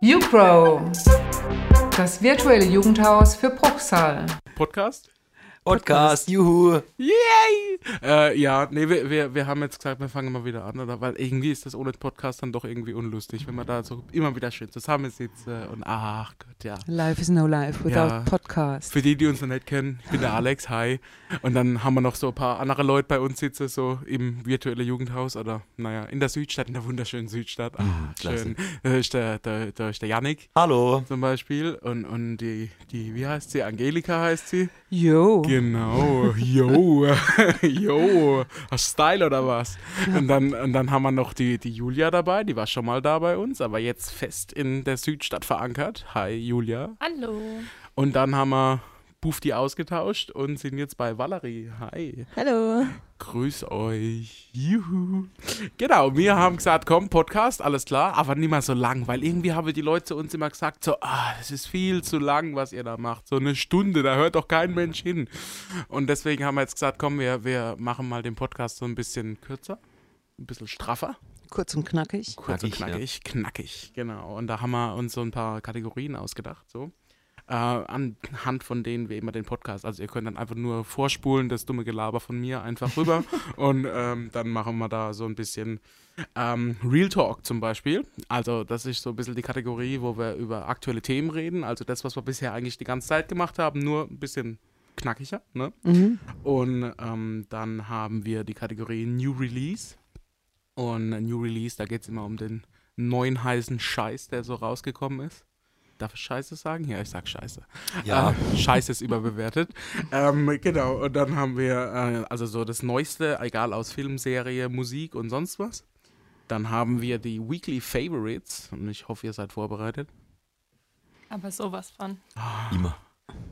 YouPro, das virtuelle Jugendhaus für Bruchsal. Podcast? Podcast, juhu. Yay! Äh, ja, nee, wir, wir, wir haben jetzt gesagt, wir fangen mal wieder an, oder? Weil irgendwie ist das ohne Podcast dann doch irgendwie unlustig, wenn man da so immer wieder schön zusammensitzt äh, und ach Gott, ja. Life is no life without Ja. podcast. Für die, die uns noch nicht kennen, ich bin der Alex, hi. Und dann haben wir noch so ein paar andere Leute bei uns sitzen, so im virtuellen Jugendhaus oder, naja, in der Südstadt, in der wunderschönen Südstadt. Ah, Mhm, klasse. schön. Da ist der, der, da ist der Yannick Hallo. zum Beispiel und, und die, die, wie heißt sie? Angelika heißt sie. Yo. Genau, yo, yo, hast Style oder was? Und dann, und dann haben wir noch die, die Julia dabei, die war schon mal da bei uns, aber jetzt fest in der Südstadt verankert. Hi Julia. Hallo. Und dann haben wir Bufti ausgetauscht und sind jetzt bei Valerie. Hi. Hallo. Grüß euch. Juhu. Genau, wir haben gesagt, komm, Podcast, alles klar, aber nicht mal so lang, weil irgendwie haben die Leute zu uns immer gesagt, so, ah, das ist viel zu lang, was ihr da macht. So eine Stunde, da hört doch kein Mensch hin. Und deswegen haben wir jetzt gesagt, komm, wir, wir machen mal den Podcast so ein bisschen kürzer, ein bisschen straffer. Kurz und knackig. Kurz und Knackig, knackig, knackig, genau. Und da haben wir uns so ein paar Kategorien ausgedacht, so. Äh, anhand von denen wir immer den Podcast, also ihr könnt dann einfach nur vorspulen, das dumme Gelaber von mir einfach rüber und ähm, dann machen wir da so ein bisschen ähm, Real Talk zum Beispiel. Also das ist so ein bisschen die Kategorie, wo wir über aktuelle Themen reden, also das, was wir bisher eigentlich die ganze Zeit gemacht haben, nur ein bisschen knackiger, ne? Mhm. Und ähm, dann haben wir die Kategorie New Release. Und New Release, da geht es immer um den neuen heißen Scheiß, der so rausgekommen ist. Darf ich Scheiße sagen? Ja, ich sag Scheiße. Ja. Äh, Scheiße ist überbewertet. ähm, genau, und dann haben wir äh, also so das Neueste, egal aus Film, Serie, Musik und sonst was. Dann haben wir die Weekly Favorites und ich hoffe, ihr seid vorbereitet. Aber sowas von. Immer.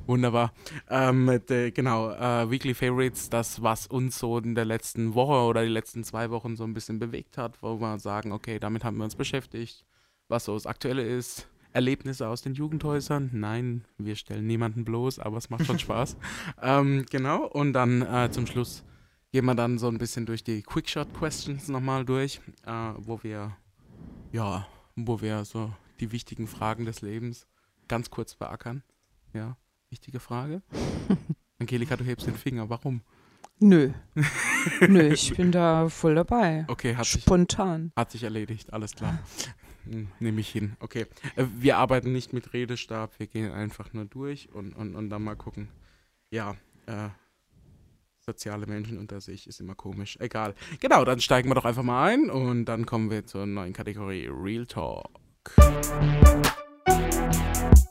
Wunderbar. Ähm, mit, äh, genau, äh, Weekly Favorites, das, was uns so in der letzten Woche oder die letzten zwei Wochen so ein bisschen bewegt hat, wo wir sagen, okay, damit haben wir uns beschäftigt, was so das Aktuelle ist. Erlebnisse aus den Jugendhäusern. Nein, wir stellen niemanden bloß, aber es macht schon Spaß. ähm, genau, und dann äh, zum Schluss gehen wir dann so ein bisschen durch die Quickshot-Questions nochmal durch, äh, wo wir, ja, wo wir so die wichtigen Fragen des Lebens ganz kurz beackern. Ja, wichtige Frage. Angelika, du hebst den Finger. Warum? Nö. Nö, ich bin da voll dabei. Okay, hat sich, Spontan. hat sich erledigt. Alles klar. Hm, Nehme ich hin. Okay. Äh, Wir arbeiten nicht mit Redestab. Wir gehen einfach nur durch und, und, und dann mal gucken. Ja, äh, soziale Menschen unter sich ist immer komisch. Egal. Genau, dann steigen wir doch einfach mal ein und dann kommen wir zur neuen Kategorie Real Talk.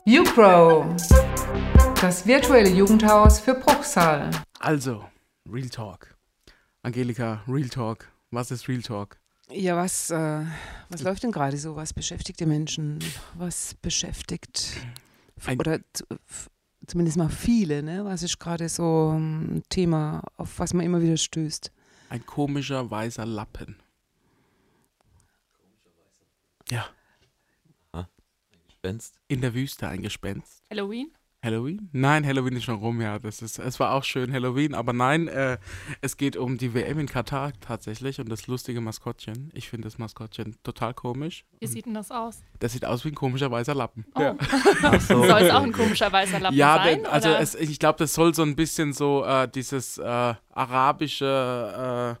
YouPro, das virtuelle Jugendhaus für Bruchsal. Also, Real Talk. Angelika, Real Talk. Was ist Real Talk? Ja, was, äh, was läuft denn gerade so? Was beschäftigt die Menschen? Was beschäftigt, Ein- oder zumindest mal viele, ne? Was ist gerade so ein Thema, auf was man immer wieder stößt? Ein komischer weißer Lappen. Ja, Gespenst. in der Wüste ein Gespenst. Halloween? Halloween? Nein, Halloween ist schon rum, ja. Das ist, es war auch schön Halloween, aber nein, äh, es geht um die WM in Katar tatsächlich und das lustige Maskottchen. Ich finde das Maskottchen total komisch. Wie sieht denn das aus? Das sieht aus wie ein komischer weißer Lappen. Oh. Ja, Ach so. Soll es auch ein komischer weißer Lappen ja sein? denn- also es, ich glaube, das soll so ein bisschen so äh, dieses äh, arabische,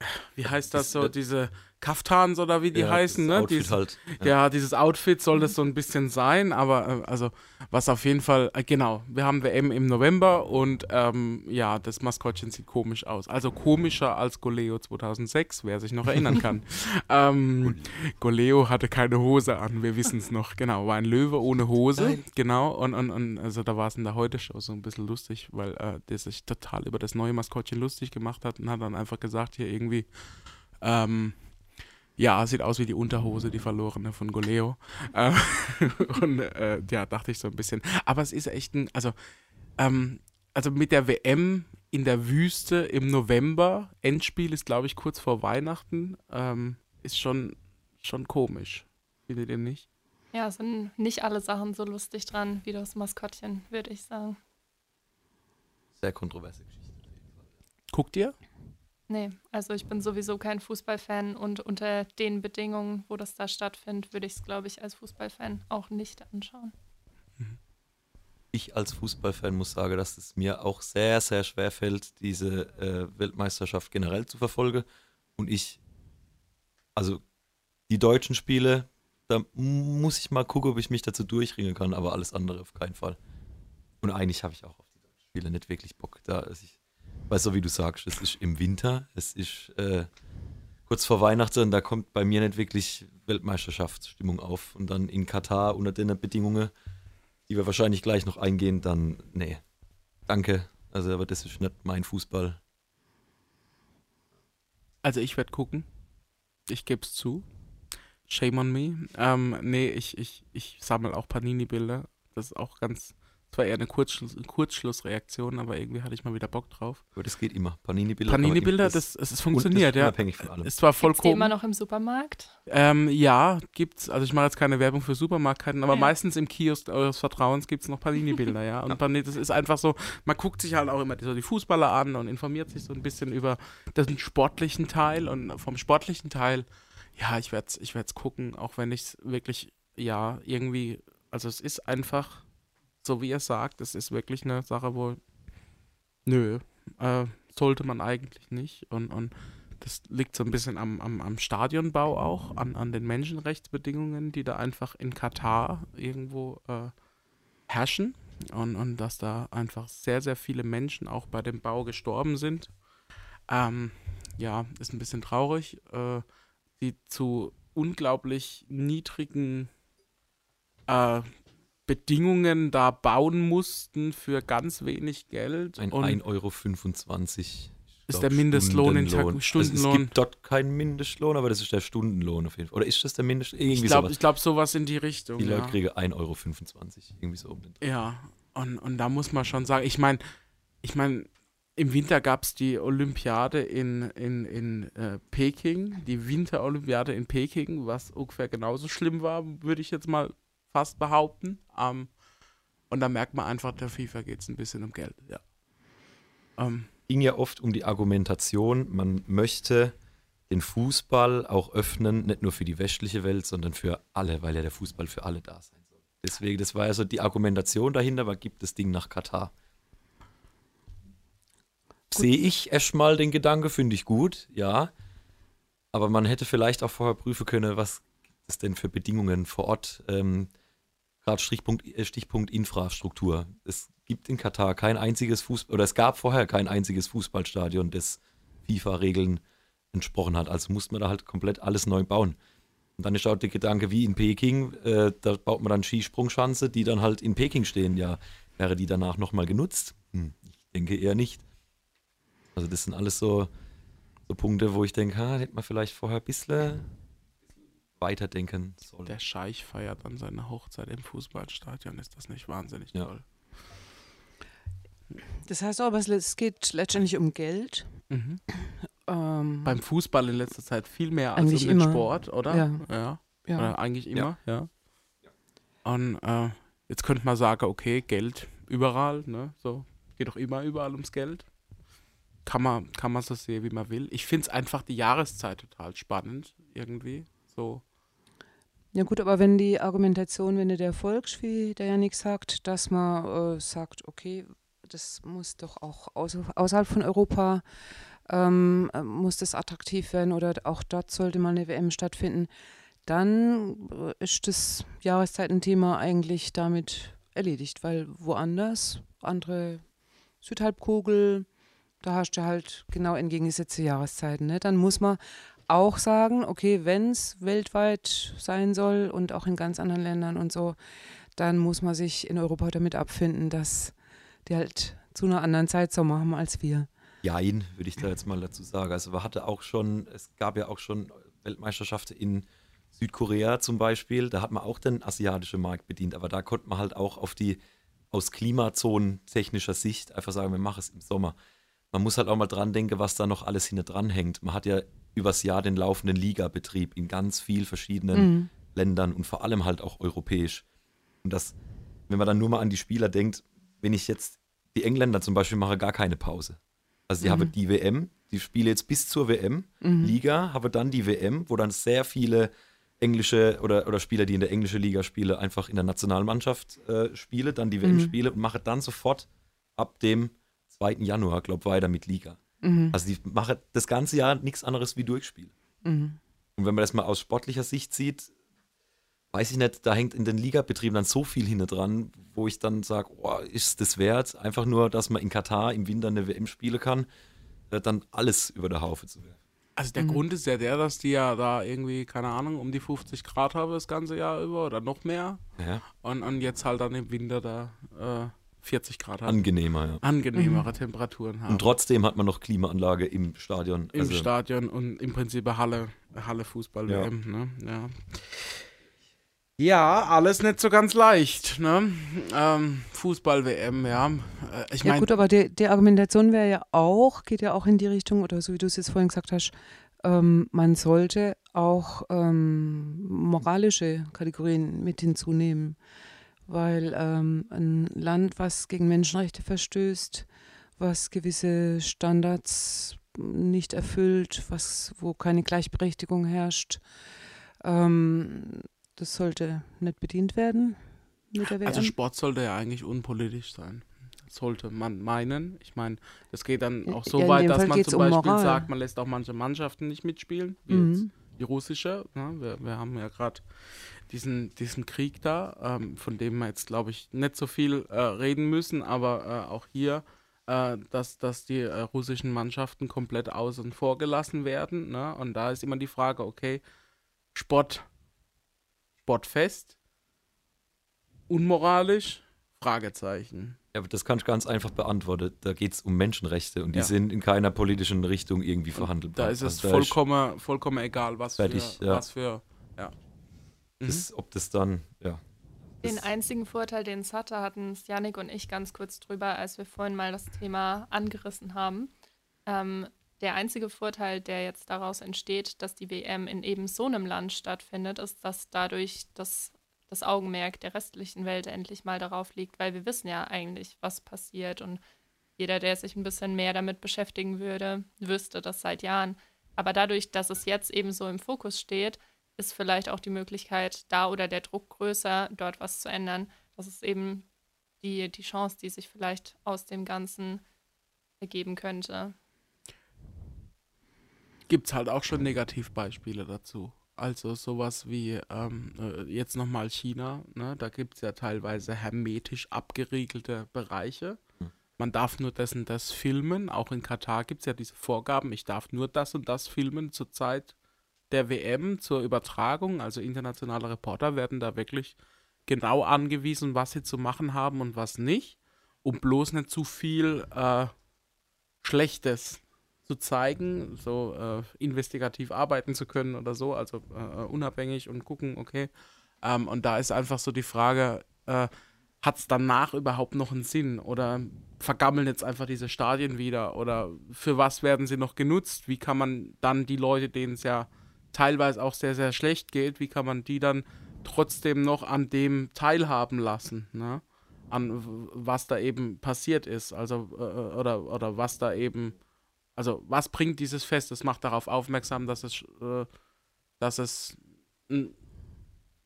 äh, wie heißt das so, diese Kaftans oder wie die Ja, heißen, ne? Outfit Dies- halt. Ja, dieses Outfit soll das so ein bisschen sein, aber äh, also was auf jeden Fall, äh, genau, wir haben WM im November und ähm, ja, das Maskottchen sieht komisch aus. Also komischer als Goleo 2006, wer sich noch erinnern kann. ähm, Goleo hatte keine Hose an, wir wissen es noch, genau, war ein Löwe ohne Hose, genau, und, und, und also da war es in der Heute-Show so ein bisschen lustig, weil äh, der sich total über das neue Maskottchen lustig gemacht hat und hat dann einfach gesagt, hier irgendwie, ähm, ja, sieht aus wie die Unterhose, die verlorene von Goleo. Äh, und äh, ja, dachte ich so ein bisschen. Aber es ist echt ein, also, ähm, also mit der WM in der Wüste im November, Endspiel ist, glaube ich, kurz vor Weihnachten, ähm, ist schon, schon komisch. Findet ihr nicht? ja, es sind nicht alle Sachen so lustig dran wie das Maskottchen, würde ich sagen. Sehr kontroverse Geschichte. Guckt ihr? Nee, also ich bin sowieso kein Fußballfan und unter den Bedingungen, wo das da stattfindet, würde ich es, glaube ich, als Fußballfan auch nicht anschauen. Ich als Fußballfan muss sagen, dass es mir auch sehr, sehr schwer fällt, diese äh, Weltmeisterschaft generell zu verfolgen. Und ich, also die deutschen Spiele, da muss ich mal gucken, ob ich mich dazu durchringen kann, aber alles andere auf keinen Fall. Und eigentlich habe ich auch auf die deutschen Spiele nicht wirklich Bock. Da, also ich, weil so wie du sagst, es ist im Winter, es ist äh, kurz vor Weihnachten, da kommt bei mir nicht wirklich Weltmeisterschaftsstimmung auf. Und dann in Katar unter den Bedingungen, die wir wahrscheinlich gleich noch eingehen, dann, nee, danke. Also, aber das ist nicht mein Fußball. Also ich werde gucken. Ich gebe es zu. Shame on me. Ähm, nee, ich, ich, ich sammle auch Panini-Bilder. Das ist auch ganz, das war eher eine Kurzschluss, Kurzschlussreaktion, aber irgendwie hatte ich mal wieder Bock drauf. Aber das geht immer. Panini-Bilder. Panini-Bilder, das, es und funktioniert, das ist ja. Unabhängig von allem. Es war voll Gibt's die immer noch im Supermarkt? Ähm, ja, gibt's. Also ich mache jetzt keine Werbung für Supermarktketten, aber Ja. meistens im Kiosk eures Vertrauens gibt es noch Panini-Bilder, ja. Und Panini, das ist einfach so, man guckt sich halt auch immer so die Fußballer an und informiert sich so ein bisschen über den sportlichen Teil und vom sportlichen Teil, ja, ich werde es ich werd's gucken, auch wenn ich es wirklich, ja, irgendwie, also es ist einfach, so wie er sagt, es ist wirklich eine Sache, wo, nö, äh, sollte man eigentlich nicht und, und das liegt so ein bisschen am, am, am Stadionbau auch, an, an den Menschenrechtsbedingungen, die da einfach in Katar irgendwo äh, herrschen. Und, und dass da einfach sehr, sehr viele Menschen auch bei dem Bau gestorben sind. Ähm, ja, ist ein bisschen traurig. Äh, die zu unglaublich niedrigen äh, Bedingungen da bauen mussten für ganz wenig Geld. Ein und 1,25 Euro. Ist der Mindestlohn in. Tag- Stundenlohn. Also es gibt dort keinen Mindestlohn, aber das ist der Stundenlohn auf jeden Fall. Oder ist das der Mindestlohn? Irgendwie ich glaube, sowas. glaub, sowas in die Richtung. Die ja. Leute kriegen 1,25 Euro. Irgendwie so um den. Ja, und, und da muss man schon sagen, ich meine, ich meine, im Winter gab es die Olympiade in, in, in äh, Peking, die Winterolympiade in Peking, was ungefähr genauso schlimm war, würde ich jetzt mal fast behaupten. Ähm, und da merkt man einfach, der FIFA geht es ein bisschen um Geld, ja. Ähm, ging ja oft um die Argumentation, man möchte den Fußball auch öffnen, nicht nur für die westliche Welt, sondern für alle, weil ja der Fußball für alle da sein soll. Deswegen, das war ja so die Argumentation dahinter, aber gibt das Ding nach Katar. Sehe ich erstmal den Gedanke, finde ich gut, ja. Aber man hätte vielleicht auch vorher prüfen können, was gibt es denn für Bedingungen vor Ort. Ähm, Gerade Stichpunkt, äh, Stichpunkt Infrastruktur. Es gibt in Katar kein einziges Fußball, oder es gab vorher kein einziges Fußballstadion, das FIFA-Regeln entsprochen hat. Also musste man da halt komplett alles neu bauen. Und dann ist auch der Gedanke, wie in Peking, äh, da baut man dann Skisprungschanze, die dann halt in Peking stehen. Ja, wäre die danach nochmal genutzt? Hm, ich denke eher nicht. Also das sind alles so, so Punkte, wo ich denke, ha, hätte man vielleicht vorher ein bisschen weiterdenken sollen. der Scheich feiert dann seine Hochzeit im Fußballstadion, ist das nicht wahnsinnig Ja. toll? Das heißt aber, es- geht letztendlich um Geld. Mhm. Ähm, Beim Fußball in letzter Zeit viel mehr als um den. Sport, oder? Ja. ja. ja. Oder eigentlich immer, ja. Und äh, jetzt könnte man sagen, okay, Geld überall, ne? So, geht doch immer überall ums Geld. Kann man, kann man so sehen, wie man will. Ich finde es einfach die Jahreszeit total spannend, irgendwie. So. Ja gut, aber wenn die Argumentation, wenn du der folgst, wie der Janik sagt, dass man äh, sagt, okay, das muss doch auch außer, außerhalb von Europa, ähm, äh, muss das attraktiv werden oder auch dort sollte mal eine WM stattfinden, dann ist das Jahreszeitenthema eigentlich damit erledigt, weil woanders, andere Südhalbkugel, da hast du halt genau entgegengesetzte Jahreszeiten. Ne? Dann muss man auch sagen, okay, wenn es weltweit sein soll und auch in ganz anderen Ländern und so, dann muss man sich in Europa damit abfinden, dass die halt zu einer anderen Zeit Sommer haben als wir. Jein, würde ich da jetzt mal dazu sagen. Also man hatte auch schon, es gab ja auch schon Weltmeisterschaften in Südkorea zum Beispiel, da hat man auch den asiatischen Markt bedient, aber da konnte man halt auch auf die aus Klimazonen technischer Sicht einfach sagen, wir machen es im Sommer. Man muss halt auch mal dran denken, was da noch alles hinter dran hängt. Man hat ja übers Jahr den laufenden Ligabetrieb in ganz vielen verschiedenen Mhm. Ländern und vor allem halt auch europäisch. Und das, wenn man dann nur mal an die Spieler denkt, wenn ich jetzt, die Engländer zum Beispiel machen gar keine Pause. Also die Mhm. haben die WM, die spiele jetzt bis zur WM, Mhm. Liga, habe dann die WM, wo dann sehr viele englische oder, oder Spieler, die in der englischen Liga spielen, einfach in der Nationalmannschaft äh, spiele, dann die WM Mhm. spiele und mache dann sofort ab dem 2. Januar, glaube weiter mit Liga. Mhm. Also die mache das ganze Jahr nichts anderes wie Durchspielen. Mhm. Und wenn man das mal aus sportlicher Sicht sieht, weiß ich nicht, da hängt in den Ligabetrieben dann so viel hinter dran, wo ich dann sage, oh, ist das wert, einfach nur, dass man in Katar im Winter eine WM spielen kann, äh, dann alles über der Haufe zu werfen. Also der Mhm. Grund ist ja der, dass die ja da irgendwie, keine Ahnung, um die 50 Grad haben das ganze Jahr über oder noch mehr. Ja, Und, und jetzt halt dann im Winter da äh, 40 Grad haben. angenehmer, ja. angenehmere Temperaturen haben. Und trotzdem hat man noch Klimaanlage im Stadion. Im Also, Stadion und im Prinzip Halle, Halle Fußball Ja. WM, ne? Ja. Ja, alles nicht so ganz leicht, ne? Ähm, Fußball WM, ja. Äh, Ich Ja meine, gut, aber die, die Argumentation wäre ja auch, geht ja auch in die Richtung, oder so wie du es jetzt vorhin gesagt hast, ähm, man sollte auch ähm, moralische Kategorien mit hinzunehmen. Weil ähm, ein Land, was gegen Menschenrechte verstößt, was gewisse Standards nicht erfüllt, was, wo keine Gleichberechtigung herrscht, ähm, das sollte nicht bedient werden mit der WM. also Sport sollte ja eigentlich unpolitisch sein. Sollte man meinen. Ich meine, das geht dann auch so Ja, weit, dass man zum um Beispiel Moral. sagt, man lässt auch manche Mannschaften nicht mitspielen, wie jetzt mhm. Die russische. Ne? Wir, wir haben ja gerade diesen, diesen Krieg da, ähm, von dem wir jetzt, glaube ich, nicht so viel äh, reden müssen, aber äh, auch hier, äh, dass, dass die äh, russischen Mannschaften komplett außen vor gelassen werden. Ne? Und da ist immer die Frage, okay, Sport, Sportfest, unmoralisch, Fragezeichen. ja, aber das kann ich ganz einfach beantworten. Da geht es um Menschenrechte und die Ja. sind in keiner politischen Richtung irgendwie verhandelbar. Da ist es Also da vollkommen, vollkommen egal, was Fertig, für, ja. was für, ja. Mhm. Das, ob das dann, ja. Den einzigen Vorteil, den es hatte, hatten Janik und ich ganz kurz drüber, als wir vorhin mal das Thema angerissen haben. Ähm, der einzige Vorteil, der jetzt daraus entsteht, dass die WM in eben so einem Land stattfindet, ist, dass dadurch das, das Augenmerk der restlichen Welt endlich mal darauf liegt, weil wir wissen ja eigentlich, was passiert und jeder, der sich ein bisschen mehr damit beschäftigen würde, wüsste das seit Jahren. Aber dadurch, dass es jetzt eben so im Fokus steht, ist vielleicht auch die Möglichkeit da oder der Druck größer, dort was zu ändern. Das ist eben die, die Chance, die sich vielleicht aus dem Ganzen ergeben könnte. gibt es halt auch schon Negativbeispiele dazu. Also sowas wie ähm, äh, jetzt nochmal China, ne? da gibt es ja teilweise hermetisch abgeriegelte Bereiche. Hm. Man darf nur das und das filmen. Auch in Katar gibt es ja diese Vorgaben, ich darf nur das und das filmen zur Zeit der WM, zur Übertragung. Also internationale Reporter werden da wirklich genau angewiesen, was sie zu machen haben und was nicht, um bloß nicht zu viel äh, Schlechtes zu zeigen, so äh, investigativ arbeiten zu können oder so, also äh, unabhängig und gucken, okay. Ähm, und da ist einfach so die Frage, äh, hat es danach überhaupt noch einen Sinn oder vergammeln jetzt einfach diese Stadien wieder oder für was werden sie noch genutzt? Wie kann man dann die Leute, denen es ja teilweise auch sehr, sehr schlecht geht, wie kann man die dann trotzdem noch an dem teilhaben lassen, ne? An was da eben passiert ist, also äh, oder, oder was da eben also was bringt dieses Fest? Es macht darauf aufmerksam, dass es, äh, dass es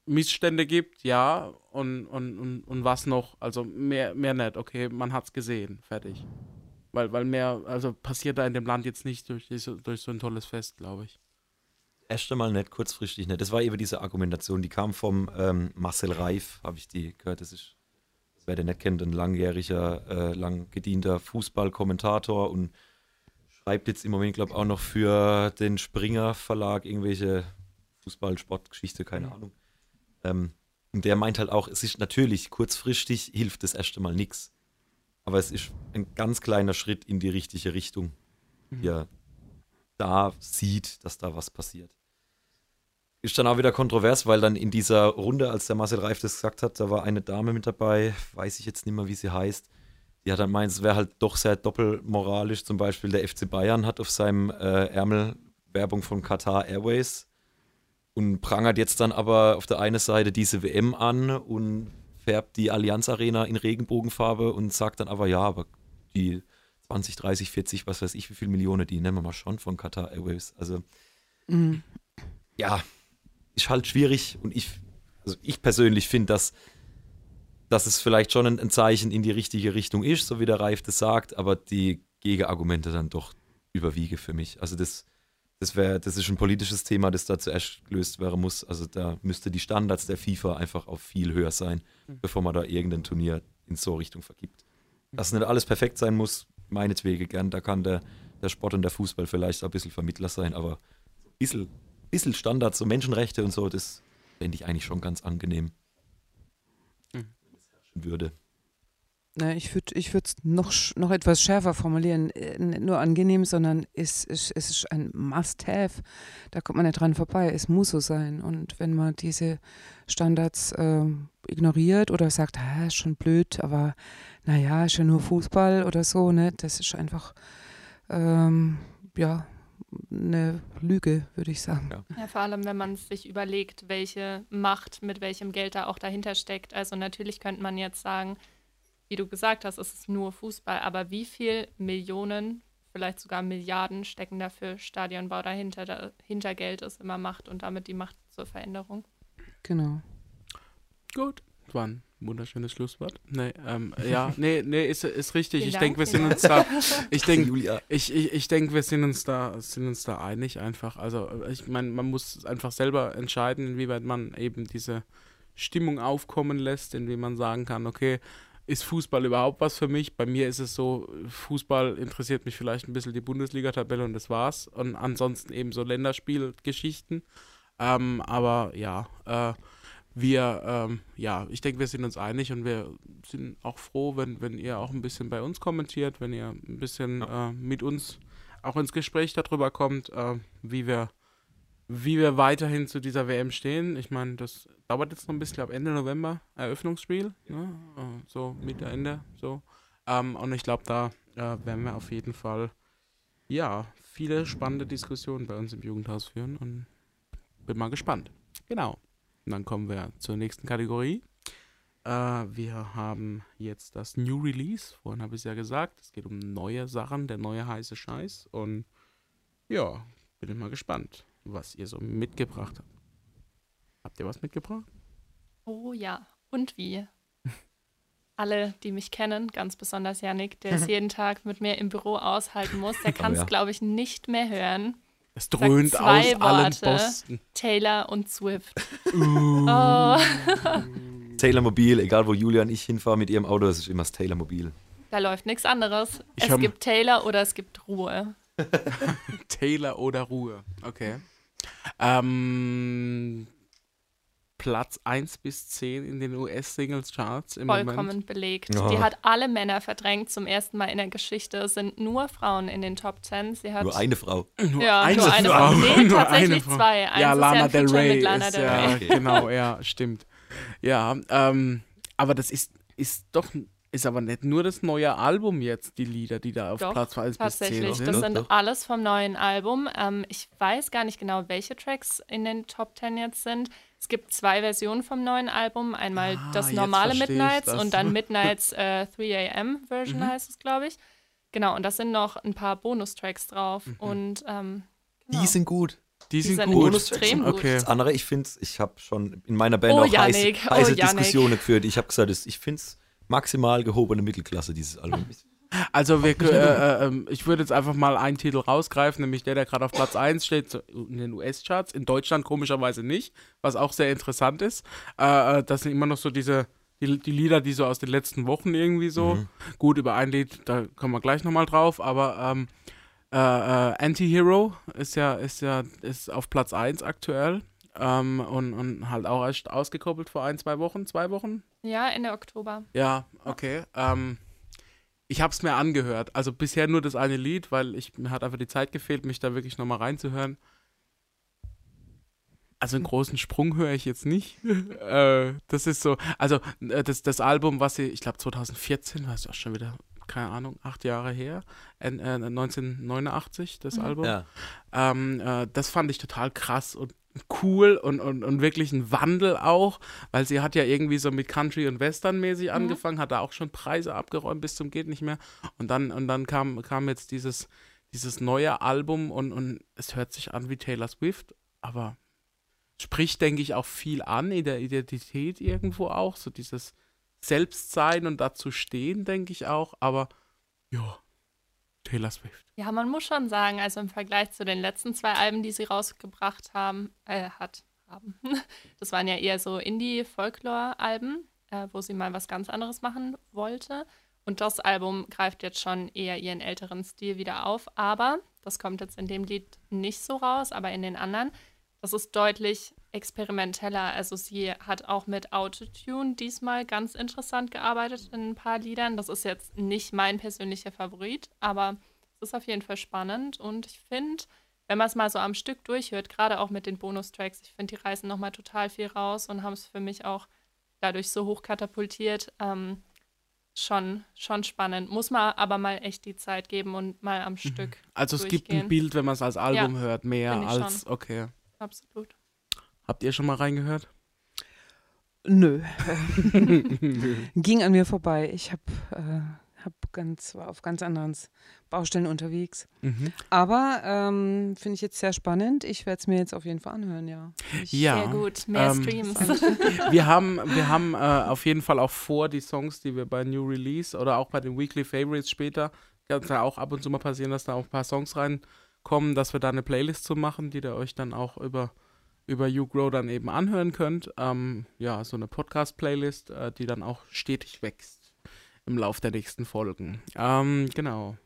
Missstände gibt, ja, und, und, und, und was noch? Also mehr, mehr nicht, okay, man hat's gesehen, fertig. Weil, weil mehr, also passiert da in dem Land jetzt nicht durch, diese, durch so ein tolles Fest, glaube ich. Erst einmal nicht, kurzfristig nicht. Das war eben diese Argumentation, die kam vom ähm, Marcel Reif, habe ich die gehört. Das ist, wer den nicht kennt, ein langjähriger, äh, lang gedienter Fußballkommentator und schreibt jetzt im Moment, glaube ich, auch noch für den Springer Verlag irgendwelche Fußball, Sportgeschichte, keine Mhm. Ahnung. Ähm, und der meint halt auch, es ist natürlich kurzfristig hilft das erste Mal nichts. Aber es ist ein ganz kleiner Schritt in die richtige Richtung, Mhm. er da sieht, dass da was passiert. Ist dann auch wieder kontrovers, weil dann in dieser Runde, als der Marcel Reif das gesagt hat, da war eine Dame mit dabei, weiß ich jetzt nicht mehr, wie sie heißt. Die hat dann meint, es wäre halt doch sehr doppelmoralisch. Zum Beispiel der FC Bayern hat auf seinem äh, Ärmel Werbung von Qatar Airways und prangert jetzt dann aber auf der einen Seite diese WM an und färbt die Allianz Arena in Regenbogenfarbe und sagt dann aber, ja, aber die 20, 30, 40, was weiß ich, wie viele Millionen, die nehmen wir mal schon von Qatar Airways. Also Mhm. ja, ist halt schwierig und ich, also ich persönlich finde, dass, dass es vielleicht schon ein, Zeichen in die richtige Richtung ist, so wie der Reif das sagt, aber die Gegenargumente dann doch überwiege für mich. Also das, das wäre, das ist ein politisches Thema, das da zuerst gelöst werden muss. Also da müsste die Standards der FIFA einfach auf viel höher sein, bevor man da irgendein Turnier in so Richtung vergibt. Dass nicht alles perfekt sein muss, meinetwegen gern, da kann der, der Sport und der Fußball vielleicht ein bisschen Vermittler sein, aber ein bisschen, bisschen Standards, so Menschenrechte und so, das fände ich eigentlich schon ganz angenehm. Mhm. Würde. Na, ich würde ich es noch, noch etwas schärfer formulieren. Äh, Nicht nur angenehm, sondern es, es, es ist ein Must-Have. Da kommt man nicht dran vorbei. Es muss so sein. Und wenn man diese Standards ähm, ignoriert oder sagt, ah, ist schon blöd, aber naja, ist ja nur Fußball oder so, ne? das ist einfach ähm, ja, eine Lüge, würde ich sagen. Ja. Ja, vor allem, wenn man sich überlegt, welche Macht mit welchem Geld da auch dahinter steckt. Also natürlich könnte man jetzt sagen, wie du gesagt hast, es ist nur Fußball, aber wie viel Millionen, vielleicht sogar Milliarden stecken dafür Stadionbau dahinter, dahinter Geld ist immer Macht und damit die Macht zur Veränderung. Genau. Gut. Das war ein wunderschönes Schlusswort. Nee, ähm, ja, nee, nee, ist, ist richtig. Vielen ich Dank, denke, wir sind uns da, ich denke, Julia. Ich, ich, ich denke, wir sind uns da, sind uns da einig einfach. Also ich meine, man muss einfach selber entscheiden, inwieweit man eben diese Stimmung aufkommen lässt, indem man sagen kann, okay, ist Fußball überhaupt was für mich? Bei mir ist es so, Fußball interessiert mich vielleicht ein bisschen die Bundesliga-Tabelle und das war's. Und ansonsten eben so Länderspielgeschichten. Ähm, aber ja, äh, wir, ähm, ja, ich denke, wir sind uns einig und wir sind auch froh, wenn, wenn ihr auch ein bisschen bei uns kommentiert, wenn ihr ein bisschen äh, mit uns auch ins Gespräch darüber kommt, äh, wie wir wie wir weiterhin zu dieser WM stehen. Ich meine, das dauert jetzt noch ein bisschen ab Ende November, Eröffnungsspiel, ne? äh, so Mitte, Ende, so. Ähm, und ich glaube, da äh, werden wir auf jeden Fall, ja, viele spannende Diskussionen bei uns im Jugendhaus führen und bin mal gespannt. Genau. Und dann kommen wir zur nächsten Kategorie. Äh, wir haben jetzt das New Release. Vorhin habe ich es ja gesagt. Es geht um neue Sachen, der neue heiße Scheiß. Und ja, bin ich mal gespannt, was ihr so mitgebracht habt. Habt ihr was mitgebracht? Oh ja, und wie? Alle, die mich kennen, ganz besonders Yannick, der es jeden Tag mit mir im Büro aushalten muss, der kann es, ja. glaube ich, nicht mehr hören. Es dröhnt zwei aus allen. Posten. Taylor und Swift. Uh. Oh, Taylor Mobil, egal wo Julia und ich hinfahren mit ihrem Auto, das ist immer das Taylor Mobil. da läuft nichts anderes. Ich es gibt Taylor oder es gibt Ruhe. Taylor oder Ruhe. Okay. Ähm, Platz 1 bis 10 in den US-Singles-Charts im Vollkommen Moment. belegt. Oh. Die hat alle Männer verdrängt zum ersten Mal in der Geschichte. Es sind nur Frauen in den Top Ten. Sie hat Nur eine Frau. Nur Ja, eine nur eine Frau. Frau. Nee, Nur tatsächlich eine Frau. zwei. Eins ja, ist ja Lana ein Del Rey mit Lana ist Del ja, Rey. genau, ja, stimmt. Ja, ähm, aber das ist, ist doch, ist aber nicht nur das neue Album jetzt, die Lieder, die da auf Doch, Platz 1 bis 10 Tatsächlich, sind. das sind doch. alles vom neuen Album. Ähm, ich weiß gar nicht genau, welche Tracks in den Top Ten jetzt sind. Es gibt zwei Versionen vom neuen Album. Einmal Ah, das normale Midnights das. und dann Midnights äh, 3 AM Version Mhm. heißt es, glaube ich. Genau, und da sind noch ein paar Bonustracks drauf. Mhm. Und ähm, genau. Die sind gut. Die sind sind gut. extrem gut. Okay. Das andere, ich finde ich habe schon in meiner Band Oh, auch heiße, Yannick, oh, heiße Yannick. Diskussionen geführt. Ich habe gesagt, es- ich finde es maximal gehobene Mittelklasse, dieses Album. Also wir, äh, äh, ähm, ich würde jetzt einfach mal einen Titel rausgreifen, nämlich der, der gerade auf Platz 1 steht, in den US-Charts, in Deutschland komischerweise nicht, was auch sehr interessant ist. Äh, äh, das sind immer noch so diese, die, die Lieder, die so aus den letzten Wochen irgendwie so, Mhm. gut, über ein Lied, da kommen wir gleich nochmal drauf, aber ähm, äh, äh, Anti-Hero ist ja, ist ja, ist auf Platz 1 aktuell. Ähm, und, und halt auch erst ausgekoppelt vor ein, zwei Wochen, zwei Wochen, Ja, Ende Oktober. ja, okay. Ähm, ich habe es mir angehört. Also bisher nur das eine Lied, weil ich, mir hat einfach die Zeit gefehlt, mich da wirklich nochmal reinzuhören. Also einen großen Sprung höre ich jetzt nicht. äh, das ist so, also äh, das, das Album, was sie, ich glaube 2014, war es auch schon wieder, keine Ahnung, acht Jahre her, äh, äh, 1989, das Mhm. Album. Ja. Ähm, äh, das fand ich total krass und cool und, und, und wirklich ein Wandel auch, weil sie hat ja irgendwie so mit Country und Western mäßig mhm. angefangen, hat da auch schon Preise abgeräumt bis zum geht nicht mehr und dann und dann kam, kam jetzt dieses dieses neue Album und, und es hört sich an wie Taylor Swift, aber spricht, denke ich, auch viel an in der Identität irgendwo auch, so dieses Selbstsein und dazu stehen, denke ich auch, aber ja, Taylor Swift. Ja, man muss schon sagen, also im Vergleich zu den letzten zwei Alben, die sie rausgebracht haben, äh, hat, haben, das waren ja eher so Indie-Folklore-Alben, äh, wo sie mal was ganz anderes machen wollte. Und das Album greift jetzt schon eher ihren älteren Stil wieder auf, aber das kommt jetzt in dem Lied nicht so raus, aber in den anderen, das ist deutlich experimenteller. Also sie hat auch mit Autotune diesmal ganz interessant gearbeitet in ein paar Liedern. Das ist jetzt nicht mein persönlicher Favorit, aber es ist auf jeden Fall spannend und ich finde, wenn man es mal so am Stück durchhört, gerade auch mit den Bonustracks, ich finde, die reißen nochmal total viel raus und haben es für mich auch dadurch so hoch katapultiert. Ähm, schon, schon spannend. Muss man aber mal echt die Zeit geben und mal am mhm. Stück. Also es gibt ein Bild, wenn man es als Album ja, hört, mehr als, schon. okay. Absolut. Habt ihr schon mal reingehört? Nö. Ging an mir vorbei. Ich habe äh, hab ganz, war auf ganz anderen Baustellen unterwegs. Mhm. Aber ähm, finde ich jetzt sehr spannend. Ich werde es mir jetzt auf jeden Fall anhören, ja. Ich, ja. Sehr gut, mehr ähm, Streams. wir haben, wir haben äh, auf jeden Fall auch vor, die Songs, die wir bei New Release oder auch bei den Weekly Favorites später, kann es ja auch ab und zu mal passieren, dass da auch ein paar Songs reinkommen, dass wir da eine Playlist zu machen, die ihr euch dann auch über über You Grow dann eben anhören könnt. Ähm, ja, so eine Podcast-Playlist, äh, die dann auch stetig wächst im Lauf der nächsten Folgen. Ähm, genau.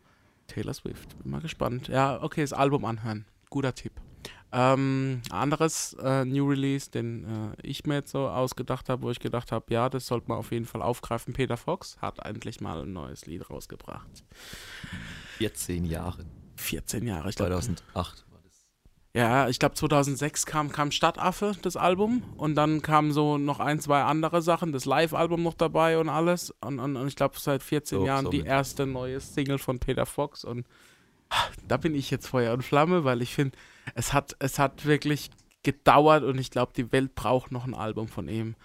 Taylor Swift, bin mal gespannt. Ja, okay, das Album anhören. Guter Tipp. Ähm, anderes äh, New Release, den äh, ich mir jetzt so ausgedacht habe, wo ich gedacht habe, ja, das sollte man auf jeden Fall aufgreifen. Peter Fox hat endlich mal ein neues Lied rausgebracht. 14 Jahre. 14 Jahre, ich glaube. 2008. Ja, ich glaube 2006 kam, kam Stadtaffe, das Album. Und dann kamen so noch ein, zwei andere Sachen, das Live-Album noch dabei und alles. Und, und, und ich glaube seit 14 so, Jahren so die erste neue Single von Peter Fox. Und da bin ich jetzt Feuer und Flamme, weil ich finde, es hat, es hat wirklich gedauert und ich glaube, die Welt braucht noch ein Album von ihm.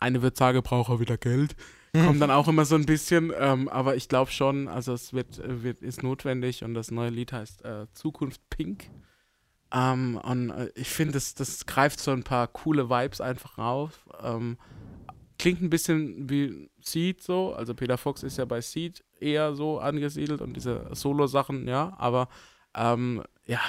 Eine wird sagen, braucht er wieder Geld. Kommt dann auch immer so ein bisschen, ähm, aber ich glaube schon, also es wird, wird, ist notwendig und das neue Lied heißt äh, Zukunft Pink. Ähm, und äh, ich finde, das, das greift so ein paar coole Vibes einfach rauf. Ähm, klingt ein bisschen wie Seed so. Also Peter Fox ist ja bei Seed eher so angesiedelt und diese Solo-Sachen, ja, aber ähm, ja,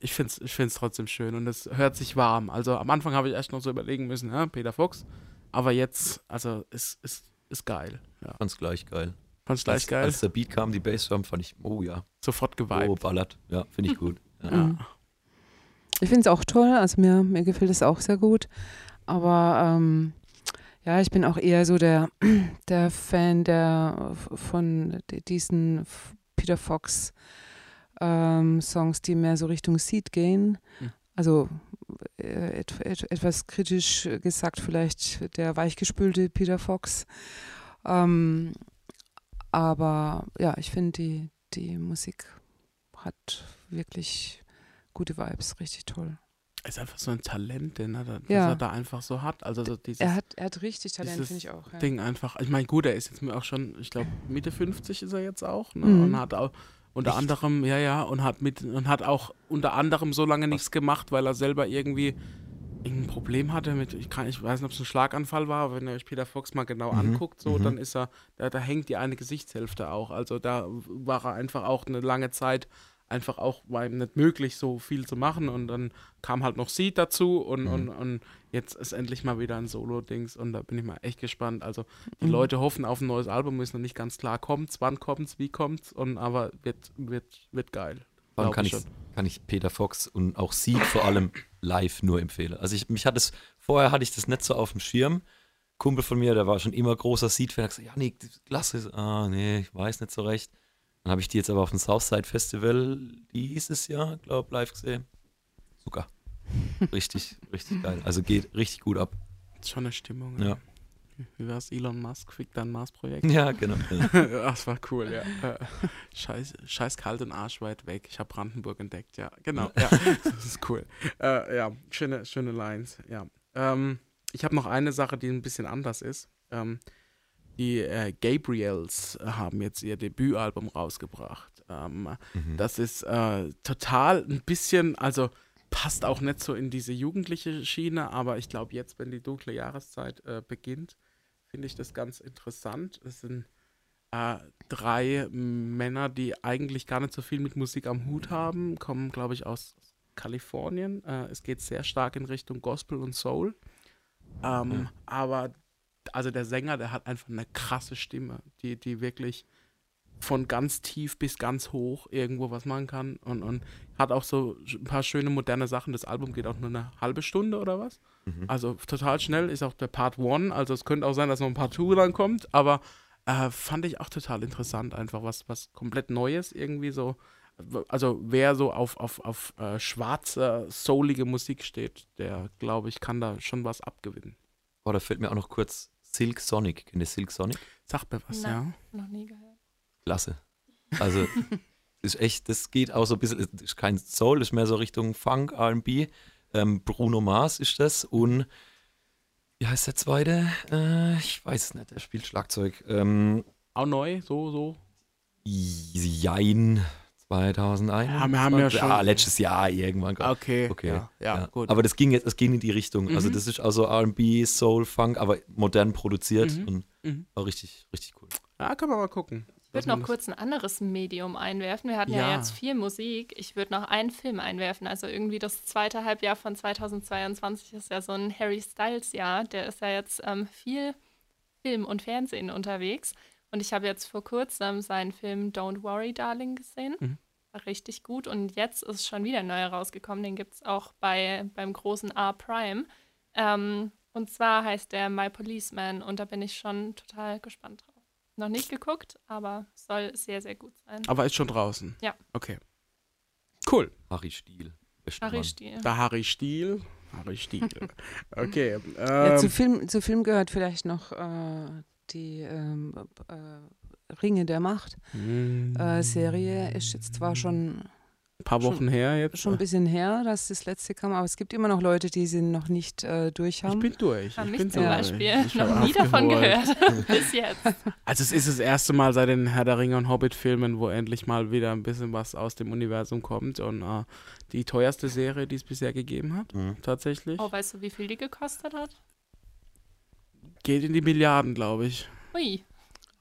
ich finde es ich find's trotzdem schön und es hört sich warm. Also am Anfang habe ich echt noch so überlegen müssen, ja, Peter Fox, aber jetzt, also ist, ist, ist geil. Ja. Fand's gleich geil. Fand's gleich als, geil. Als der Beat kam, die Bassdrum, fand ich, oh ja. Sofort geweiht. Oh, ballert. Ja, finde ich gut. Ja. Mhm. Ich finde es auch toll, also mir, mir gefällt es auch sehr gut. Aber ähm, ja, ich bin auch eher so der, der Fan der, von diesen Peter Fox ähm, Songs, die mehr so Richtung Seed gehen. Mhm. Also äh, et, et, etwas kritisch gesagt vielleicht der weichgespülte Peter Fox. Ähm, aber ja, ich finde die, die Musik hat wirklich gute Vibes, richtig toll. Er ist einfach so ein Talent, den er, ja. er da einfach so hat. Also so dieses, er, hat, er hat richtig Talent, finde ich auch. Ja. Ding einfach. Ich meine, gut, er ist jetzt auch schon, ich glaube, Mitte 50 ist er jetzt auch. Ne? Mhm. Und hat auch unter Echt? anderem, ja, ja, und hat mit und hat auch unter anderem so lange nichts gemacht, weil er selber irgendwie ein Problem hatte mit, ich, kann, ich weiß nicht, ob es ein Schlaganfall war, aber wenn ihr euch Peter Fox mal genau mhm. anguckt, so, mhm. dann ist er, da, da hängt die eine Gesichtshälfte auch. Also da war er einfach auch eine lange Zeit einfach auch war ihm nicht möglich, so viel zu machen. Und dann kam halt noch Seed dazu und, mhm. und, und jetzt ist endlich mal wieder ein Solo-Dings und da bin ich mal echt gespannt. Also die mhm. Leute hoffen auf ein neues Album, ist noch nicht ganz klar, kommt's, wann kommt's, wie kommt's und aber wird, wird, wird geil. Wann kann ich, kann ich Peter Fox und auch Seed vor allem live nur empfehlen. Also ich, mich hat es, vorher hatte ich das nicht so auf dem Schirm. Kumpel von mir, der war schon immer großer Seed-Fan, hat gesagt, ja, nee, klasse. Ah, nee, ich weiß nicht so recht. Dann habe ich die jetzt aber auf dem Southside Festival dieses Jahr, glaube live gesehen. Sogar. Richtig, richtig geil. Also geht richtig gut ab. Schon eine Stimmung. Ja. wie war es, Elon Musk fickt dein Mars-Projekt. Ja, genau. genau. das war cool, ja. Äh, scheiß, scheiß kalt und Arsch weit weg. Ich habe Brandenburg entdeckt, ja. Genau, ja. Das ist cool. Äh, ja, schöne, schöne Lines, ja. Ähm, ich habe noch eine Sache, die ein bisschen anders ist. Ähm, die äh, Gabriels haben jetzt ihr Debütalbum rausgebracht. Ähm, Mhm. das ist äh, total ein bisschen, also passt auch nicht so in diese jugendliche Schiene, aber ich glaube jetzt, wenn die dunkle Jahreszeit äh, beginnt, finde ich das ganz interessant. Es sind äh, drei Männer, die eigentlich gar nicht so viel mit Musik am Hut haben, kommen, glaube ich, aus Kalifornien. Äh, es geht sehr stark in Richtung Gospel und Soul. Ähm, Ja. Aber also der Sänger, der hat einfach eine krasse Stimme, die, die wirklich von ganz tief bis ganz hoch irgendwo was machen kann und, und hat auch so ein paar schöne moderne Sachen. Das Album geht auch nur eine halbe Stunde oder was. Mhm. Also total schnell ist auch der Part 1. Also es könnte auch sein, dass noch ein Part 2 dann kommt, aber äh, fand ich auch total interessant, einfach was, was komplett Neues irgendwie so. Also wer so auf, auf, auf äh, schwarze, soulige Musik steht, der glaube ich, kann da schon was abgewinnen. Oh, da fällt mir auch noch kurz Silk Sonic. Kennt ihr Silk Sonic? Sagt mir was, Nein. ja. Noch nie gehört. Klasse. Also, ist echt, das geht auch so ein bisschen, ist kein Soul, ist mehr so Richtung Funk, RB. Ähm, Bruno Mars ist das und wie heißt der zweite? Äh, ich weiß es nicht, der spielt Schlagzeug. Ähm, Auch neu, so, so. Jein 2001. Ja, wir haben ja schon- Ja, letztes Jahr irgendwann. Okay, Okay, ja, ja, gut. Aber das ging jetzt, das ging in die Richtung. Also Mhm. das ist also R&B, Soul, Funk, aber modern produziert Mhm. und Mhm. war richtig, richtig cool. ja, kann man mal gucken. Ich würde noch kurz ein anderes Medium einwerfen. Wir hatten ja, Ja. jetzt viel Musik. Ich würde noch einen Film einwerfen. Also irgendwie das zweite Halbjahr von 2022 ist ja so ein Harry Styles Jahr. Der ist ja jetzt ähm, viel Film und Fernsehen unterwegs. Und ich habe jetzt vor kurzem seinen Film Don't Worry, Darling gesehen. Mhm. War richtig gut. Und jetzt ist schon wieder ein neuer rausgekommen. Den gibt es auch bei, beim großen R Prime. Ähm, und zwar heißt der My Policeman. Und da bin ich schon total gespannt drauf. Noch nicht geguckt, aber soll sehr, sehr gut sein. Aber ist schon draußen. Ja. Okay. Cool. Harry Stiel. Harry. Stiel. Da Harry Stiel. Harry Stiel. Okay. Ja, zu, Ähm, Film, zu Film gehört vielleicht noch äh, die ähm, äh, Ringe der Macht. ein Äh, Serie ist jetzt zwar schon, paar Wochen schon- her jetzt. schon ein bisschen her, dass das letzte kam, aber es gibt immer noch Leute, die sie noch nicht äh, durch ich haben. bin durch. Haben ich mich bin zum. Beispiel Ich noch nie davon gehört. Bis jetzt. Also es ist das erste Mal seit den Herr der Ringe und Hobbit-Filmen, wo endlich mal wieder ein bisschen was aus dem Universum kommt. Und äh, die teuerste Serie, die es bisher gegeben hat, Mhm. tatsächlich. Oh, weißt du, wie viel die gekostet hat? Geht in die Milliarden, glaube ich. Ui.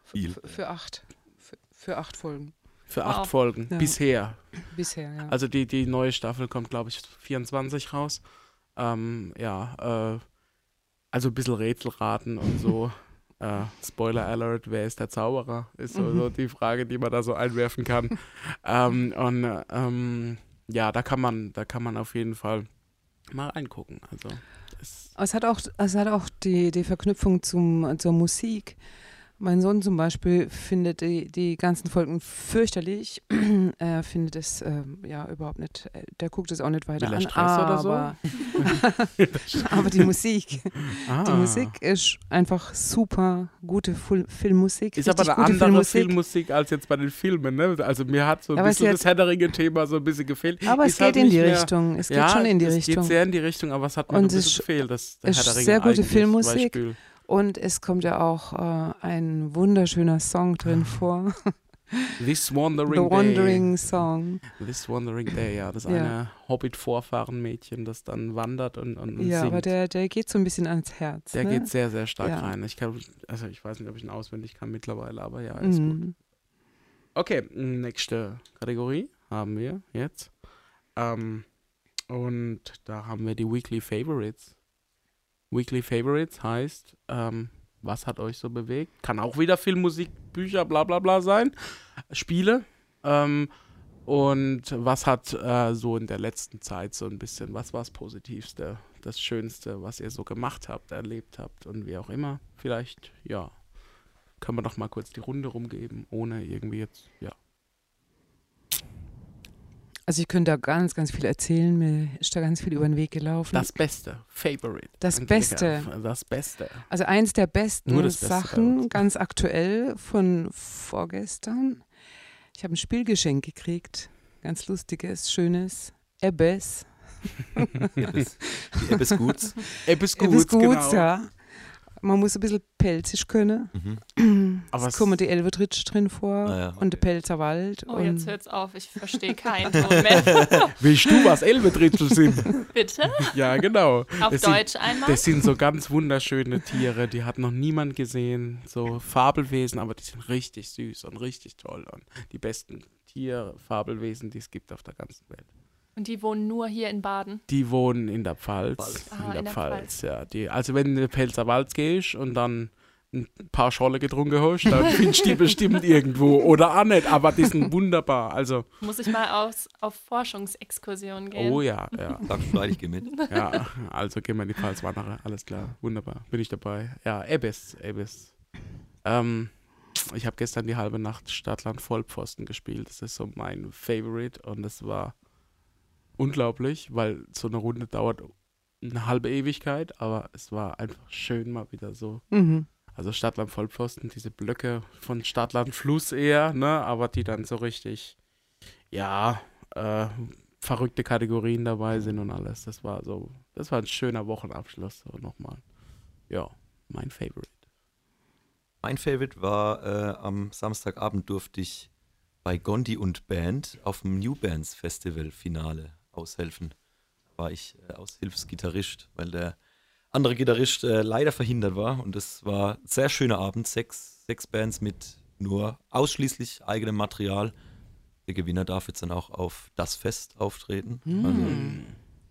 Viel. Für acht. Für, für acht Folgen Für Wow. acht Folgen. Ja. Bisher. bisher, ja. Also die, die neue Staffel kommt, glaube ich, 24 raus. Ähm, ja, äh, also ein bisschen Rätselraten und so. äh, Spoiler Alert, wer ist der Zauberer? Ist so, Mhm. so die Frage, die man da so einwerfen kann. ähm, und äh, ähm, ja, da kann man, da kann man auf jeden Fall mal reingucken. Also es, Es hat auch, es hat auch die, die Verknüpfung zum, zur Musik. Mein Sohn zum Beispiel findet die, die ganzen Folgen fürchterlich. er findet es ähm, ja überhaupt nicht, äh, der guckt es auch nicht weiter er an. Stress oder so? aber, aber die Musik, ah, die Musik ist einfach super gute Ful Filmmusik. ist aber eine andere Filmmusik. Filmmusik als jetzt bei den Filmen. Ne? Also mir hat so ein Aber es bisschen das Herr der Ringe-Thema so ein bisschen gefehlt. Aber es Ist halt geht in nicht die mehr- Richtung. Es geht ja, schon in die es Richtung. geht sehr in die Richtung, aber es hat mir Und ein es bisschen gefehlt. Das, es ist sehr gute Filmmusik. Beispiel. Und es kommt ja auch äh, ein wunderschöner Song drin vor. This Wandering The Wandering Song. Day. This Wandering Day, ja. Das Ja. eine Hobbit-Vorfahrenmädchen, das dann wandert und, und, und Ja, singt. aber der, der geht so ein bisschen ans Herz. Der ne? geht sehr, sehr stark Ja. rein. Ich kann, also ich weiß nicht, ob ich ihn auswendig kann mittlerweile, aber ja, ist gut. Mhm. Okay, nächste Kategorie haben wir jetzt. Ähm, und da haben wir die Weekly Favorites. Weekly Favorites heißt, ähm, was hat euch so bewegt? Kann auch wieder Filmmusik, Bücher, bla bla bla sein. Spiele. Ähm, und was hat äh, so in der letzten Zeit so ein bisschen, was war das Positivste, das Schönste, was ihr so gemacht habt, erlebt habt und wie auch immer? Vielleicht, ja, können wir doch mal kurz die Runde rumgeben, ohne irgendwie jetzt, ja. Also ich könnte da ganz, ganz viel erzählen. Mir ist da ganz viel über den Weg gelaufen. Das Beste, Favorite. Das Angelika, Beste. Das Beste. Also eins der besten Beste Sachen, ganz aktuell von vorgestern. Ich habe ein Spielgeschenk gekriegt. Ganz lustiges, schönes. Ebbes. Ebbes, Guts. Ebbes Guts, genau. ja. Man muss ein bisschen pelzig können. Mhm. Aber es kommen die Elvertritsch drin vor Ah ja, und der okay. Pelzer Wald. Oh, und jetzt hört's auf. Ich verstehe keinen Ton mehr. Willst du was Elbedrittel sind? Bitte? ja, genau. Auf Das Deutsch einmal? Das sind so ganz wunderschöne Tiere, die hat noch niemand gesehen. So Fabelwesen, aber die sind richtig süß und richtig toll. Und die besten Tierfabelwesen, die es gibt auf der ganzen Welt. Und die wohnen nur hier in Baden. Die wohnen in der Pfalz. Pfalz. Ah, in der in der Pfalz, ja. Die, also wenn du in den Pelzer Wald gehst und dann ein paar Scholle getrunken hast, dann findest du die bestimmt irgendwo. Oder auch nicht, aber die sind wunderbar. Also, Muss ich mal aus, auf Forschungsexkursion gehen? oh ja, ja. Sag freilich, geh mit. Ja, also gehen wir in die Pfalz Wanderer, alles klar, wunderbar, bin ich dabei. Ja, Ebbes, Ebbes. Ähm, ich habe gestern die halbe Nacht Stadtland Vollpfosten gespielt, das ist so mein Favorite und das war unglaublich, weil so eine Runde dauert eine halbe Ewigkeit, aber es war einfach schön mal wieder so. Mhm. Also Stadtland Vollpfosten, diese Blöcke von Stadtland Fluss eher, ne, aber die dann so richtig, ja, äh, verrückte Kategorien dabei sind und alles. Das war so, das war ein schöner Wochenabschluss so nochmal. Ja, mein Favorite. Mein Favorite war, äh, am Samstagabend durfte ich bei Gondi und Band auf dem New Bands Festival Finale aushelfen. Da war ich äh, Aushilfsgitarrist, weil der andere Gitarrist äh, leider verhindert war. Und es war ein sehr schöner Abend. Sechs, sechs Bands mit nur ausschließlich eigenem Material. Der Gewinner darf jetzt dann auch auf das Fest auftreten. Also,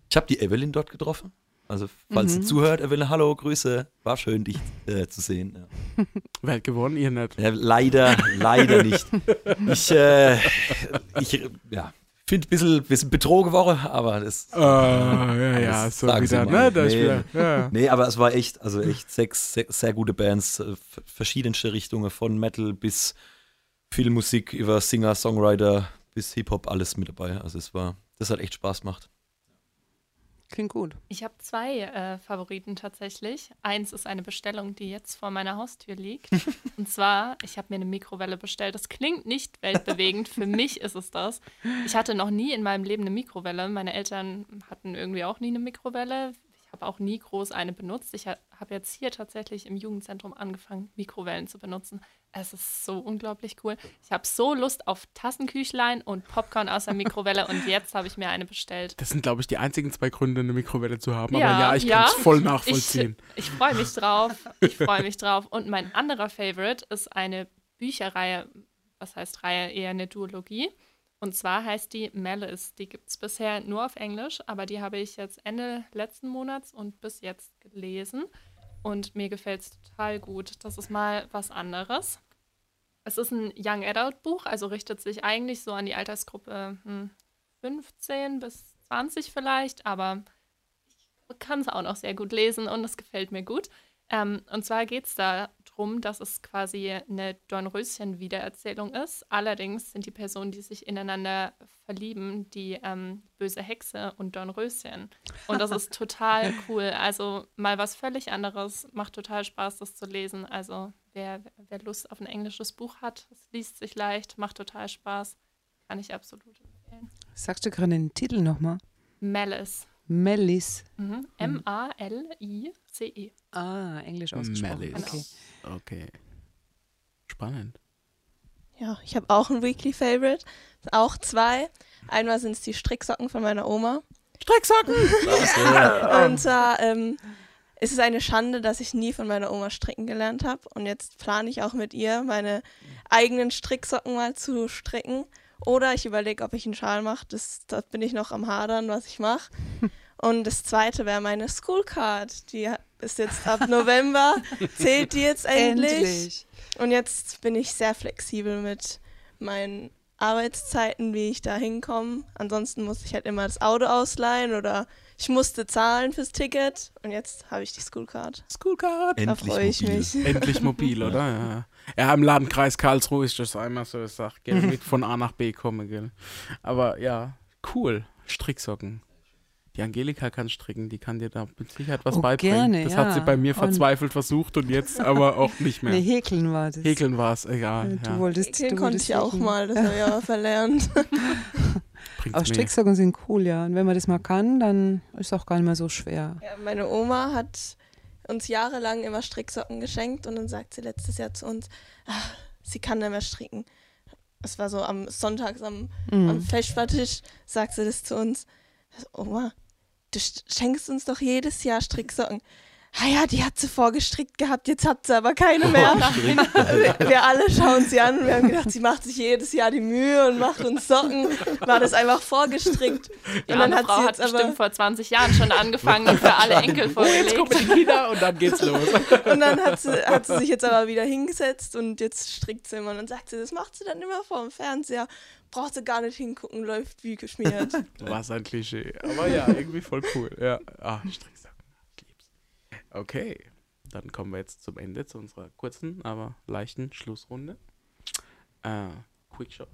ich habe die Evelyn dort getroffen. Also, falls Mhm. sie zuhört, Evelyn, hallo, Grüße. War schön, dich äh, zu sehen. Ja. Wer hat gewonnen? Ihr nicht. Ja, leider, leider nicht. Ich, äh, ich ja, finde ein bisschen, bisschen betrogen worden, aber das. Ah, ja, ja, so sagen sie wieder, mal. ne? Da Nee. wieder, ja. Nee, aber es war echt, also echt sechs, sechs sehr gute Bands, äh, verschiedenste Richtungen, von Metal bis Filmmusik über Singer, Songwriter bis Hip-Hop, alles mit dabei. Also es war, das hat echt Spaß gemacht. Klingt gut. Ich habe zwei äh, Favoriten tatsächlich. Eins ist eine Bestellung, die jetzt vor meiner Haustür liegt. Und zwar, ich habe mir eine Mikrowelle bestellt. Das klingt nicht weltbewegend. Für mich ist es das. Ich hatte noch nie in meinem Leben eine Mikrowelle. Meine Eltern hatten irgendwie auch nie eine Mikrowelle. Ich habe auch nie groß eine benutzt. Ich ha habe jetzt hier tatsächlich im Jugendzentrum angefangen, Mikrowellen zu benutzen. Es ist so unglaublich cool. Ich habe so Lust auf Tassenküchlein und Popcorn aus der Mikrowelle und jetzt habe ich mir eine bestellt. Das sind, glaube ich, die einzigen zwei Gründe, eine Mikrowelle zu haben. Aber Ja, ja, ich ja. kann es voll Ich, nachvollziehen. ich freue mich drauf. Ich freue mich drauf. Und mein anderer Favorite ist eine Bücherreihe, was heißt Reihe, eher eine Duologie. Und zwar heißt die Malice. Die gibt es bisher nur auf Englisch, aber die habe ich jetzt Ende letzten Monats und bis jetzt gelesen. Und mir gefällt es total gut. Das ist mal was anderes. Es ist ein Young Adult Buch, also richtet sich eigentlich so an die Altersgruppe hm, 15 bis 20 vielleicht, aber ich kann es auch noch sehr gut lesen und es gefällt mir gut. Ähm, und zwar geht es darum, dass es quasi eine Dornröschen-Wiedererzählung ist. Allerdings sind die Personen, die sich ineinander verlieben, die ähm, böse Hexe und Dornröschen. Und das ist total cool. Also mal was völlig anderes. Macht total Spaß, das zu lesen. Also wer, wer Lust auf ein englisches Buch hat, es liest sich leicht, macht total Spaß. Kann ich absolut empfehlen. Sagst du gerade den Titel nochmal? Malice. Melis. Mhm. M-A-L-I-C-E. Ah, Englisch ausgesprochen. Malice. Okay. Okay. Spannend. Ja, ich habe auch ein Weekly Favorite. Auch zwei. Einmal sind es die Stricksocken von meiner Oma. Stricksocken! Und zwar ähm, ist es eine Schande, dass ich nie von meiner Oma stricken gelernt habe. Und jetzt plane ich auch mit ihr, meine eigenen Stricksocken mal zu stricken. Oder ich überlege, ob ich einen Schal mache. Das, da bin ich noch am Hadern, was ich mache. Und das zweite wäre meine Schoolcard. Die ist jetzt ab November, zählt die jetzt endlich. Und jetzt bin ich sehr flexibel mit meinen Arbeitszeiten, wie ich da hinkomme. Ansonsten muss ich halt immer das Auto ausleihen oder ich musste zahlen fürs Ticket. Und jetzt habe ich die Schoolcard. Schoolcard! Da Endlich freue ich mobil. mich. Endlich mobil, oder? Ja. ja, im Landkreis Karlsruhe ist das einmal so, ich sag, gell, mit von A nach B komme, gell. Aber ja, Cool. Stricksocken. Die Angelika kann stricken, die kann dir da mit Sicherheit was Oh, beibringen. gerne, das ja. hat sie bei mir Und- verzweifelt versucht und jetzt aber auch nicht mehr. Nee, Häkeln war das. Häkeln war es, egal. Du Ja. wolltest, Häkeln du konnte wolltest ich auch mal, das habe ich aber verlernt. Bringt's Aber. Stricksocken sind cool, ja. Und wenn man das mal kann, dann ist es auch gar nicht mehr so schwer. Ja, meine Oma hat uns jahrelang immer Stricksocken geschenkt und dann sagt sie letztes Jahr zu uns, ach, sie kann nicht mehr stricken. Es war so am Sonntags am, am Mhm. Vespertisch, sagt sie das zu uns. Oma, du sch- schenkst uns doch jedes Jahr Stricksocken. Ah ja, die hat sie vorgestrickt gehabt, jetzt hat sie aber keine mehr. wir, wir alle schauen sie an und wir haben gedacht, sie macht sich jedes Jahr die Mühe und macht uns Socken. War das einfach vorgestrickt. Die und dann hat Frau sie hat jetzt bestimmt aber, vor 20 Jahren schon angefangen und für alle Enkel Jetzt kommen vorgelegt. die Kinder und dann geht's los. und dann hat sie, hat sie sich jetzt aber wieder hingesetzt und jetzt strickt sie immer. Und dann sagt sie, das macht sie dann immer vor dem Fernseher. Braucht sie gar nicht hingucken, läuft wie geschmiert. Was ein Klischee. Aber ja, irgendwie voll cool. Ja. Ah, Stricksocken. Ich lieb's. Okay. Dann kommen wir jetzt zum Ende, zu unserer kurzen, aber leichten Schlussrunde. Äh, Quickshot.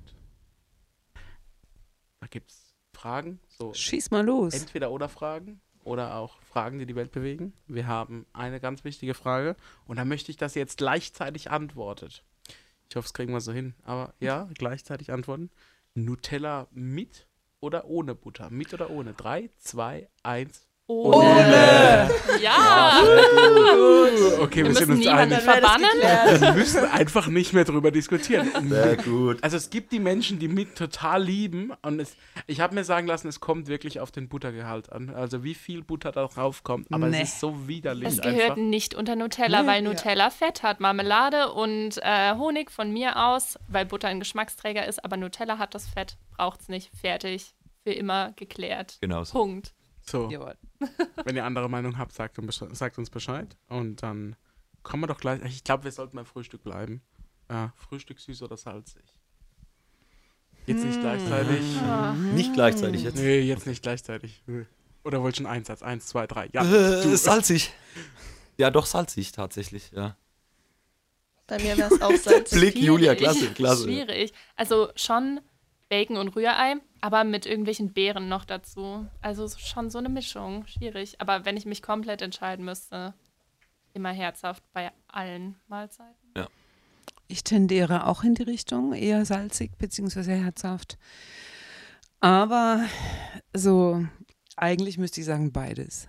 Da gibt's Fragen, so Schieß mal los. entweder oder Fragen oder auch Fragen, die die Welt bewegen. Wir haben eine ganz wichtige Frage und da möchte ich, dass ihr jetzt gleichzeitig antwortet. Ich hoffe, es kriegen wir so hin. Aber ja, gleichzeitig antworten. Nutella mit oder ohne Butter? Mit oder ohne? 3, 2, 1. Ohne! Ja! Okay, wir, Wir sind müssen uns einig. Verbannen. Wir müssen einfach nicht mehr drüber diskutieren. Sehr gut. Also es gibt die Menschen, die mit total lieben und es, ich habe mir sagen lassen, es kommt wirklich auf den Buttergehalt an. Also wie viel Butter da drauf kommt, aber Nee. es ist so widerlich Es gehört einfach. nicht unter Nutella, Nee, weil ja. Nutella Fett hat, Marmelade und äh, Honig von mir aus, weil Butter ein Geschmacksträger ist, aber Nutella hat das Fett, braucht's nicht, fertig, für immer geklärt. Genau. Punkt. So, Jawohl. wenn ihr andere Meinung habt, sagt, sagt uns Bescheid und dann kommen wir doch gleich. Ich glaube, wir sollten beim Frühstück bleiben. Äh, Frühstück süß oder salzig? Jetzt nicht gleichzeitig. Ah. Nicht gleichzeitig jetzt. Nee, jetzt nicht gleichzeitig. Oder wollt schon Einsatz? Eins, zwei, drei. Ja, Äh, salzig. Ja, doch salzig tatsächlich, ja. Bei mir wäre es auch salzig. Blick, Julia, klasse, klasse. Schwierig. Also schon Bacon und Rührei, aber mit irgendwelchen Beeren noch dazu. Also so- schon so eine Mischung. Schwierig. Aber wenn ich mich komplett entscheiden müsste, immer herzhaft bei allen Mahlzeiten. Ich tendiere auch in die Richtung, eher salzig bzw. herzhaft. Aber so, eigentlich müsste ich sagen beides.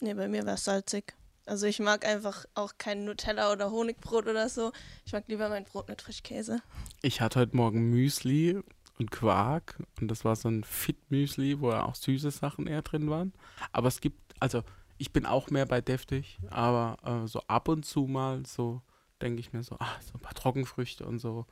Nee, bei mir wäre es salzig. Also ich mag einfach auch kein Nutella oder Honigbrot oder so. Ich mag lieber mein Brot mit Frischkäse. Ich hatte heute Morgen Müsli und Quark und das war so ein Fit-Müsli, wo ja auch süße Sachen eher drin waren. Aber es gibt, also ich bin auch mehr bei deftig, aber äh, so ab und zu mal so denke ich mir so, ah, so ein paar Trockenfrüchte und so.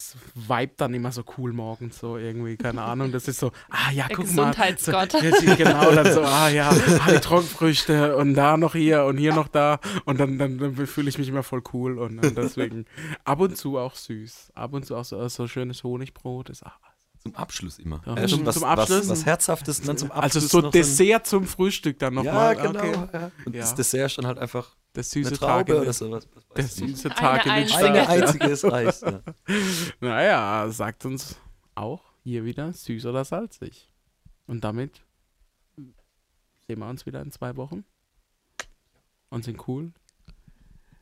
Das vibe dann immer so cool morgens so irgendwie, keine Ahnung. Das ist so, ah ja, Der guck mal. Gesundheitsgott. So, genau, dann so, ah ja, ah, die Trockenfrüchte und da noch hier und hier noch da und dann, dann, dann fühle ich mich immer voll cool und, und deswegen ab und zu auch süß. Ab und zu auch so, so schönes Honigbrot ist ah, Zum Abschluss immer. Ja, zum- was, zum Abschluss. Was, was Herzhaftes und dann zum Abschluss. Also so Dessert zum Frühstück dann nochmal. ja, genau. Okay. Ja. Und Ja. das Dessert ist dann halt einfach Das süße Tag in oder den, sowas. was der süße Tag in Eine den einzige. Eine Start. einziges reicht. Ja. Naja, sagt uns auch hier wieder süß oder salzig. Und damit sehen wir uns wieder in zwei Wochen. Und sind cool.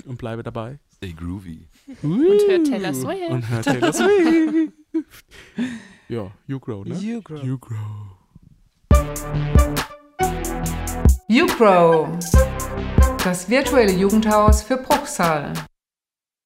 Und bleibe dabei. Stay groovy. Und hört Taylor Swift. Und hört Taylor Swift. ja, You Grow, ne? You grow. You Grow. YouGrow, das virtuelle Jugendhaus für Bruchsal.